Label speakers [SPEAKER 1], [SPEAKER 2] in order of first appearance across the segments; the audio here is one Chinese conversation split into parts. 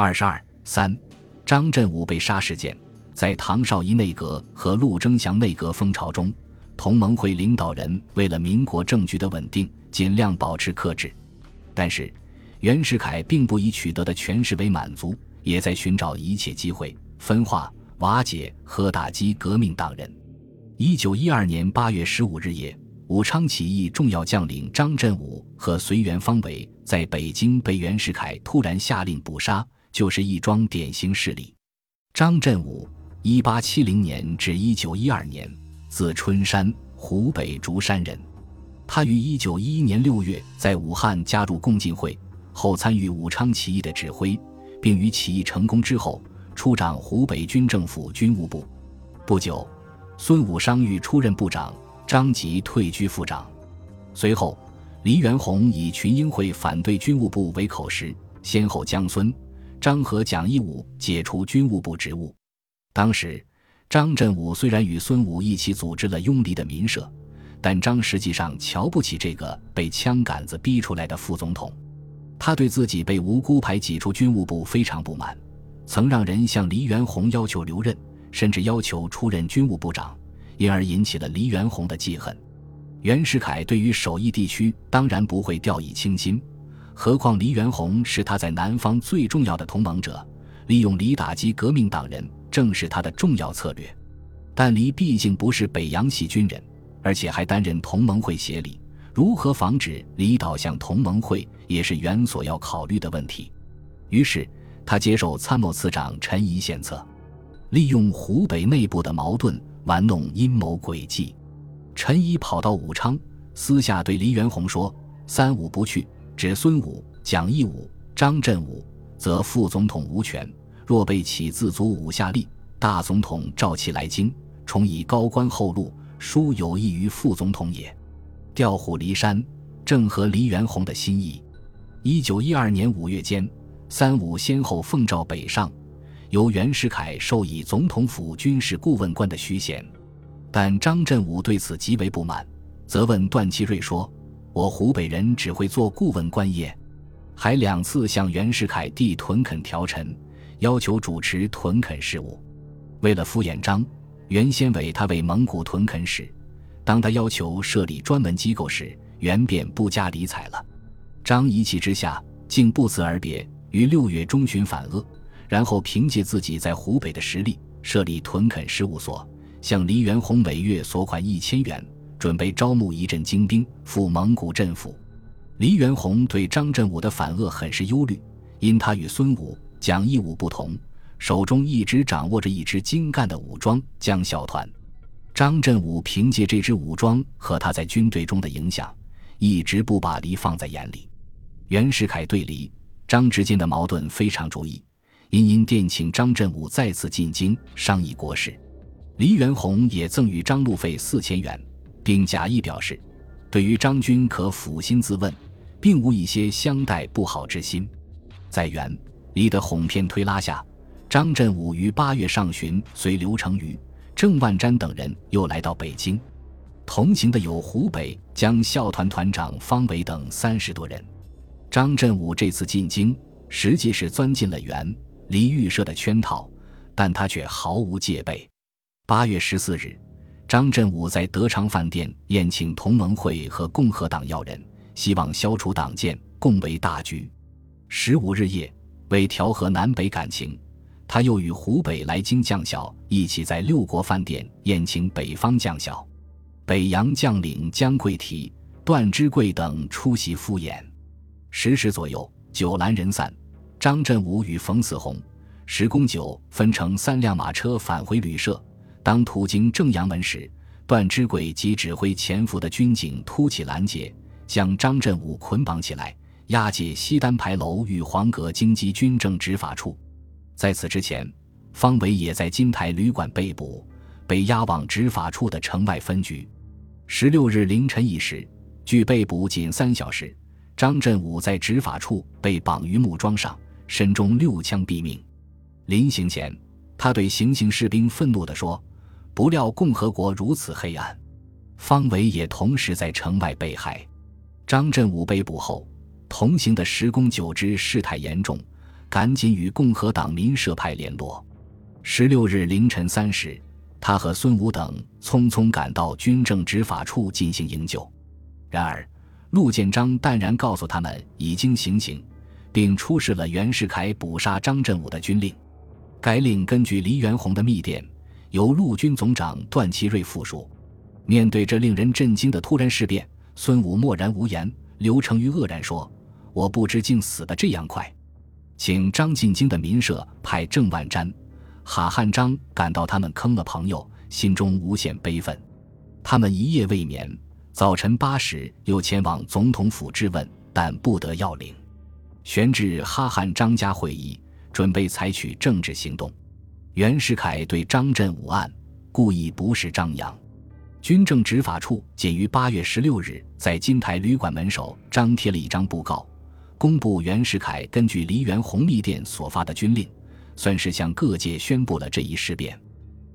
[SPEAKER 1] 二十二三，张振武被杀事件，在唐绍仪内阁和陆征祥内阁风潮中，同盟会领导人为了民国政局的稳定，尽量保持克制。但是，袁世凯并不以取得的权势为满足，也在寻找一切机会分化、瓦解和打击革命党人。一九一二年八月十五日夜。武昌起义重要将领张振武和随员方伟在北京被袁世凯突然下令捕杀，就是一桩典型事例。张振武，一八七零年至一九一二年，字春山，湖北竹山人。他于一九一一年六月在武汉加入共进会，后参与武昌起义的指挥，并于起义成功之后出掌湖北军政府军务部。不久，孙武伤愈出任部长。张吉退居副长，随后，黎元洪以群英会反对军务部为口实，先后将孙、张和蒋义武解除军务部职务。当时，张振武虽然与孙武一起组织了拥黎的民社，但张实际上瞧不起这个被枪杆子逼出来的副总统。他对自己被无辜排挤出军务部非常不满，曾让人向黎元洪要求留任，甚至要求出任军务部长。因而引起了黎元洪的记恨。袁世凯对于首义地区当然不会掉以轻心，何况黎元洪是他在南方最重要的同盟者，利用黎打击革命党人正是他的重要策略。但黎毕竟不是北洋系军人，而且还担任同盟会协理，如何防止黎倒向同盟会，也是袁所要考虑的问题。于是他接受参谋次长陈仪献策，利用湖北内部的矛盾。玩弄阴谋诡计，陈仪跑到武昌，私下对黎元洪说：“三五不去，指孙武、蒋义武、张振武，则副总统无权；若被起自足武下吏，大总统召其来京，重以高官厚禄，殊有益于副总统也。”调虎离山，正合黎元洪的心意。一九一二年五月间，三武先后奉诏北上。由袁世凯授以总统府军事顾问官的虚衔，但张振武对此极为不满，责问段祺瑞说：“我湖北人只会做顾问官业。”还两次向袁世凯递屯垦条陈，要求主持屯垦事务。为了敷衍张，袁先委他为蒙古屯垦使。当他要求设立专门机构时，袁便不加理睬了。张一气之下，竟不辞而别，于六月中旬返鄂。然后凭借自己在湖北的实力，设立屯垦事务所，向黎元洪每月索款一千元，准备招募一阵精兵赴蒙古镇抚。黎元洪对张振武的反恶很是忧虑，因他与孙武、蒋义武不同，手中一直掌握着一支精干的武装江小团。张振武凭借这支武装和他在军队中的影响，一直不把黎放在眼里。袁世凯对黎、张之间的矛盾非常注意。殷殷电请张振武再次进京商议国事，黎元洪也赠予张路费四千元，并假意表示，对于张军可抚心自问，并无一些相待不好之心。在袁、李的哄骗推拉下，张振武于八月上旬随刘成瑜、郑万瞻等人又来到北京，同行的有湖北将校团团长方伟等三十多人。张振武这次进京，实际是钻进了袁。李预设的圈套，但他却毫无戒备。八月十四日，张振武在德昌饭店宴请同盟会和共和党要人，希望消除党建，共为大局。十五日夜，为调和南北感情，他又与湖北来京将校一起在六国饭店宴请北方将校，北洋将领江贵提、段芝贵等出席赴宴。十时左右，酒阑人散。张振武与冯子红、石公九分乘三辆马车返回旅社。当途经正阳门时，段芝贵及指挥潜伏的军警突起拦截，将张振武捆绑起来，押解西单牌楼与黄阁京畿军政执法处。在此之前，方伟也在金台旅馆被捕，被押往执法处的城外分局。十六日凌晨一时，距被捕仅三小时，张振武在执法处被绑于木桩上。身中六枪毙命，临行前，他对行刑士兵愤怒地说：“不料共和国如此黑暗。”方伟也同时在城外被害。张振武被捕后，同行的十公九之事态严重，赶紧与共和党民社派联络。十六日凌晨三时，他和孙武等匆匆赶到军政执法处进行营救。然而，陆建章淡然告诉他们已经行刑，并出示了袁世凯捕杀张振武的军令。该令根据黎元洪的密电，由陆军总长段祺瑞复述。面对这令人震惊的突然事变，孙武默然无言。刘成瑜愕然说：“我不知竟死得这样快。”请张进京的民社派郑万瞻、哈汉章赶到，他们坑了朋友，心中无限悲愤。他们一夜未眠，早晨八时又前往总统府质问，但不得要领。悬至哈汉张家会议，准备采取政治行动。袁世凯对张振武案故意不是张扬。军政执法处仅于八月十六日在金台旅馆门首张贴了一张布告，公布袁世凯根据黎元洪密电所发的军令，算是向各界宣布了这一事变。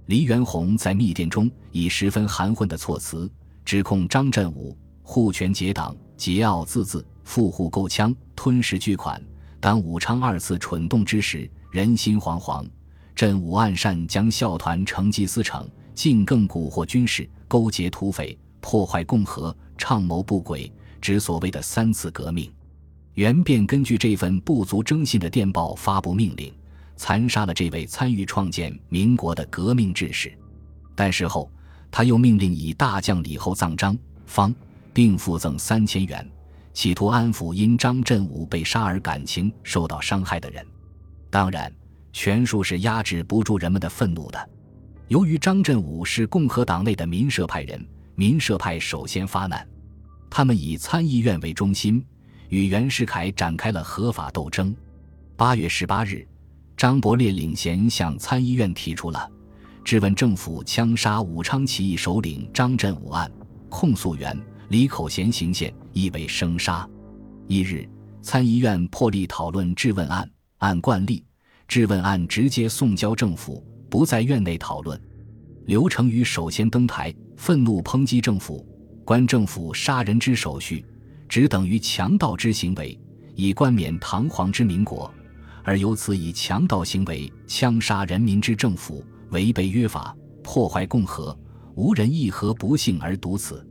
[SPEAKER 1] 黎元洪在密电中以十分含混的措辞指控张振武护权结党、桀骜自恣、富户购枪、吞食巨款。当武昌二次蠢动之时，人心惶惶。振武暗善将校团成吉思成，进更蛊惑军士。勾结土匪，破坏共和，倡谋不轨，指所谓的三次革命。袁便根据这份不足征信的电报发布命令，残杀了这位参与创建民国的革命志士。但事后，他又命令以大将李厚葬张方，并附赠三千元，企图安抚因张振武被杀而感情受到伤害的人。当然，权术是压制不住人们的愤怒的。由于张振武是共和党内的民社派人，民社派首先发难。他们以参议院为中心，与袁世凯展开了合法斗争。八月十八日，张伯烈领衔向参议院提出了质问政府枪杀武昌起义首领张振武案，控诉员、李口贤行宪，意为生杀。一日，参议院破例讨论质问案，按惯例，质问案直接送交政府。不在院内讨论，刘成宇首先登台，愤怒抨击政府，关政府杀人之手续，只等于强盗之行为，以冠冕堂皇之民国，而由此以强盗行为枪杀人民之政府，违背约法，破坏共和，无人义和不幸而独此？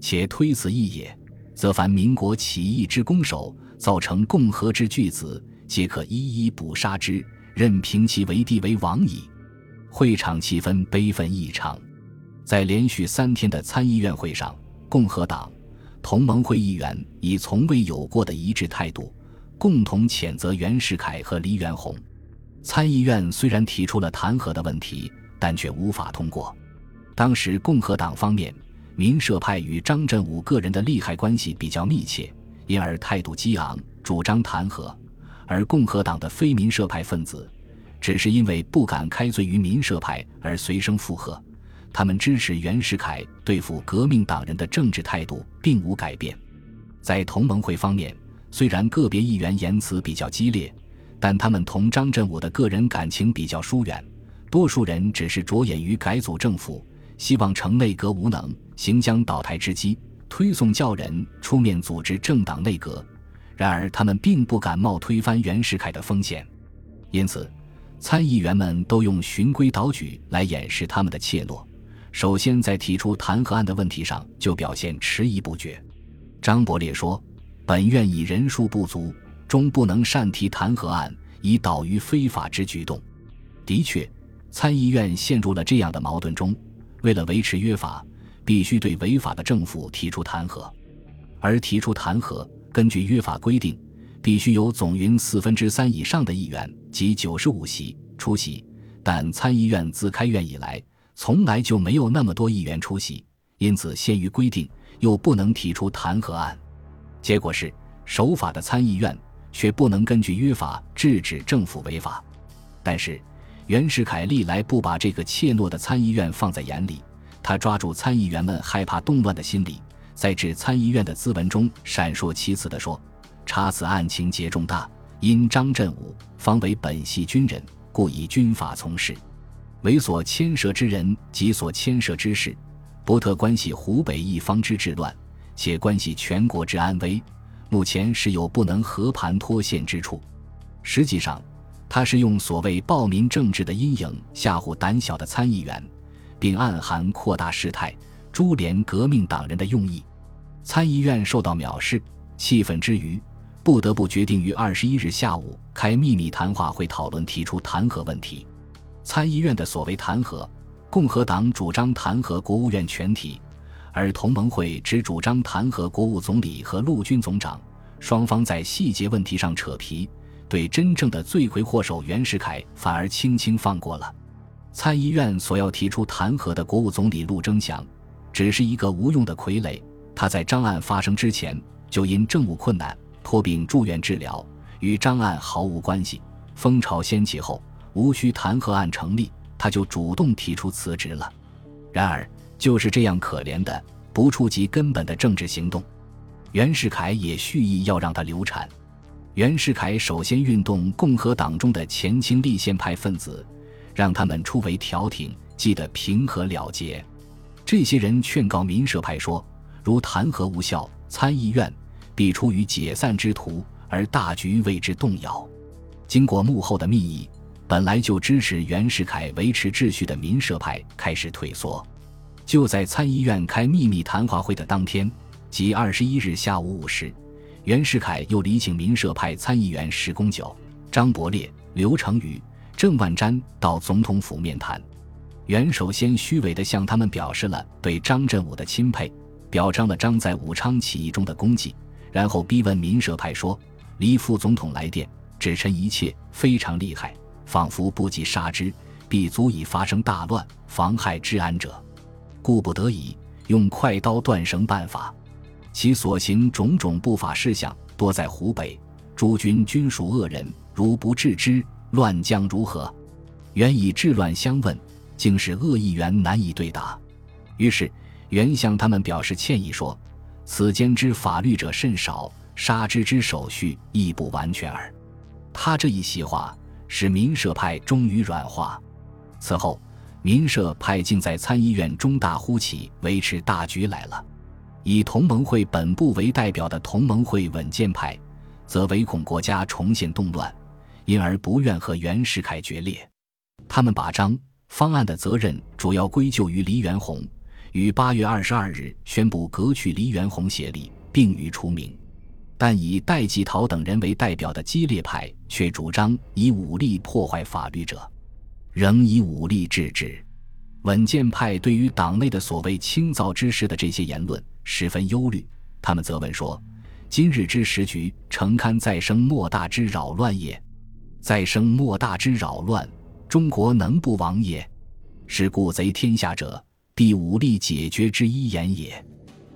[SPEAKER 1] 且推此义也，则凡民国起义之攻守，造成共和之巨子，皆可一一捕杀之，任凭其为帝为王矣。会场气氛悲愤异常，在连续三天的参议院会上，共和党、同盟会议员以从未有过的一致态度，共同谴责袁世凯和黎元洪。参议院虽然提出了弹劾的问题，但却无法通过。当时共和党方面，民社派与张振武个人的利害关系比较密切，因而态度激昂，主张弹劾；而共和党的非民社派分子。只是因为不敢开罪于民社派而随声附和，他们支持袁世凯对付革命党人的政治态度并无改变。在同盟会方面，虽然个别议员言辞比较激烈，但他们同张振武的个人感情比较疏远，多数人只是着眼于改组政府，希望成内阁无能，行将倒台之机，推送教人出面组织政党内阁。然而，他们并不敢冒推翻袁世凯的风险，因此。参议员们都用循规蹈矩来掩饰他们的怯懦。首先，在提出弹劾案的问题上就表现迟疑不决。张伯烈说：“本院以人数不足，终不能擅提弹劾案，以导于非法之举动。”的确，参议院陷入了这样的矛盾中：为了维持约法，必须对违法的政府提出弹劾；而提出弹劾，根据约法规定。必须有总云四分之三以上的议员及九十五席出席，但参议院自开院以来，从来就没有那么多议员出席，因此限于规定，又不能提出弹劾案。结果是，守法的参议院却不能根据约法制止政府违法。但是，袁世凯历来不把这个怯懦的参议院放在眼里，他抓住参议员们害怕动乱的心理，在致参议院的咨文中闪烁其词地说。查此案情节重大，因张振武方为本系军人，故以军法从事，为所牵涉之人及所牵涉之事，不特关系湖北一方之治乱，且关系全国之安危。目前是有不能和盘托现之处。实际上，他是用所谓暴民政治的阴影吓唬胆小的参议员，并暗含扩大事态、株连革命党人的用意。参议院受到藐视，气愤之余，不得不决定于二十一日下午开秘密谈话会讨论提出弹劾问题。参议院的所谓弹劾，共和党主张弹劾国务院全体，而同盟会只主张弹劾国务总理和陆军总长。双方在细节问题上扯皮，对真正的罪魁祸首袁世凯反而轻轻放过了。参议院所要提出弹劾的国务总理陆征祥，只是一个无用的傀儡。他在张案发生之前就因政务困难托病住院治疗，与张案毫无关系。风潮掀起后，无需弹劾案成立，他就主动提出辞职了。然而，就是这样可怜的、不触及根本的政治行动。袁世凯也蓄意要让他流产。袁世凯首先运动共和党中的前清立宪派分子，让他们出为调停，记得平和了结。这些人劝告民社派说：“如弹劾无效，参议院必出于解散之途，而大局为之动摇。”经过幕后的密议，本来就支持袁世凯维持秩序的民社派开始退缩。就在参议院开秘密谈话会的当天。即二十一日下午五时，袁世凯又礼请民社派参议员石公九、张伯烈、刘成宇、郑万瞻到总统府面谈。袁首先虚伪地向他们表示了对张振武的钦佩，表彰了张在武昌起义中的功绩，然后逼问民社派说：“李副总统来电，指陈一切非常厉害，仿佛不及杀之，必足以发生大乱，妨害治安者，故不得已用快刀断绳办法。”其所行种种不法事项，多在湖北。诸君均属恶人，如不治之，乱将如何？原以治乱相问，竟是恶议员难以对答。于是原向他们表示歉意，说：“此间之法律者甚少，杀之之手续亦不完全耳。”他这一席话，使民社派终于软化。此后，民社派竟在参议院中大呼起维持大局来了。以同盟会本部为代表的同盟会稳健派，则唯恐国家重现动乱，因而不愿和袁世凯决裂。他们把张方案的责任主要归咎于黎元洪，于八月二十二日宣布革去黎元洪协力，并予除名。但以戴季陶等人为代表的激烈派却主张以武力破坏法律者，仍以武力制止。稳健派对于党内的所谓清造之事的这些言论。十分忧虑，他们责问说：“今日之时局，诚堪再生莫大之扰乱也。再生莫大之扰乱，中国能不亡也？是故贼天下者，必武力解决之一言也。”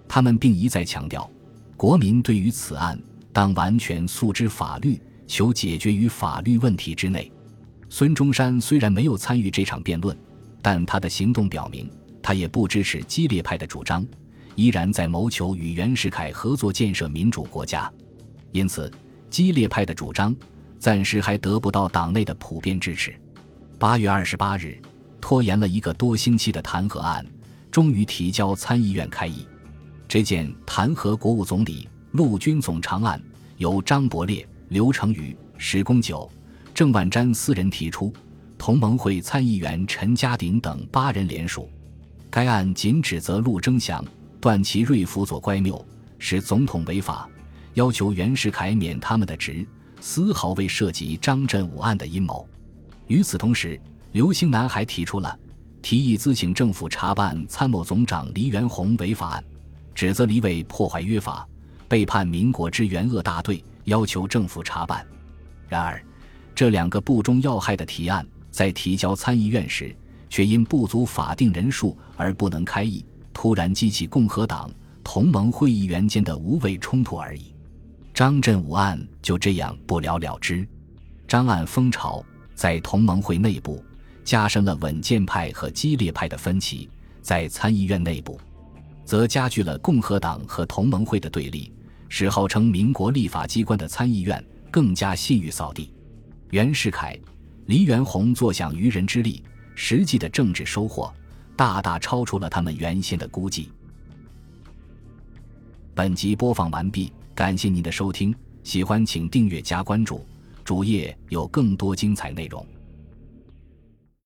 [SPEAKER 1] 他们并一再强调，国民对于此案当完全诉之法律，求解决于法律问题之内。孙中山虽然没有参与这场辩论，但他的行动表明，他也不支持激烈派的主张。依然在谋求与袁世凯合作建设民主国家，因此激烈派的主张暂时还得不到党内的普遍支持。八月二十八日，拖延了一个多星期的弹劾案终于提交参议院开议。这件弹劾国务总理、陆军总长案由张伯烈、刘成宇、石公九、郑万瞻四人提出，同盟会参议员陈家鼎等八人联署。该案仅指责陆征祥。段祺瑞辅佐乖谬，使总统违法，要求袁世凯免他们的职，丝毫未涉及张振武案的阴谋。与此同时，刘兴南还提出了提议，咨请政府查办参谋总长黎元洪违法案，指责黎伟破坏约法，背叛民国之援鄂大队，要求政府查办。然而，这两个不中要害的提案在提交参议院时，却因不足法定人数而不能开议。突然激起共和党同盟会议员间的无谓冲突而已，张振武案就这样不了了之。张案风潮在同盟会内部加深了稳健派和激烈派的分歧，在参议院内部，则加剧了共和党和同盟会的对立，使号称民国立法机关的参议院更加信誉扫地。袁世凯、黎元洪坐享渔人之利，实际的政治收获。大大超出了他们原先的估计。本集播放完毕，感谢您的收听，喜欢请订阅加关注，主页有更多精彩内容。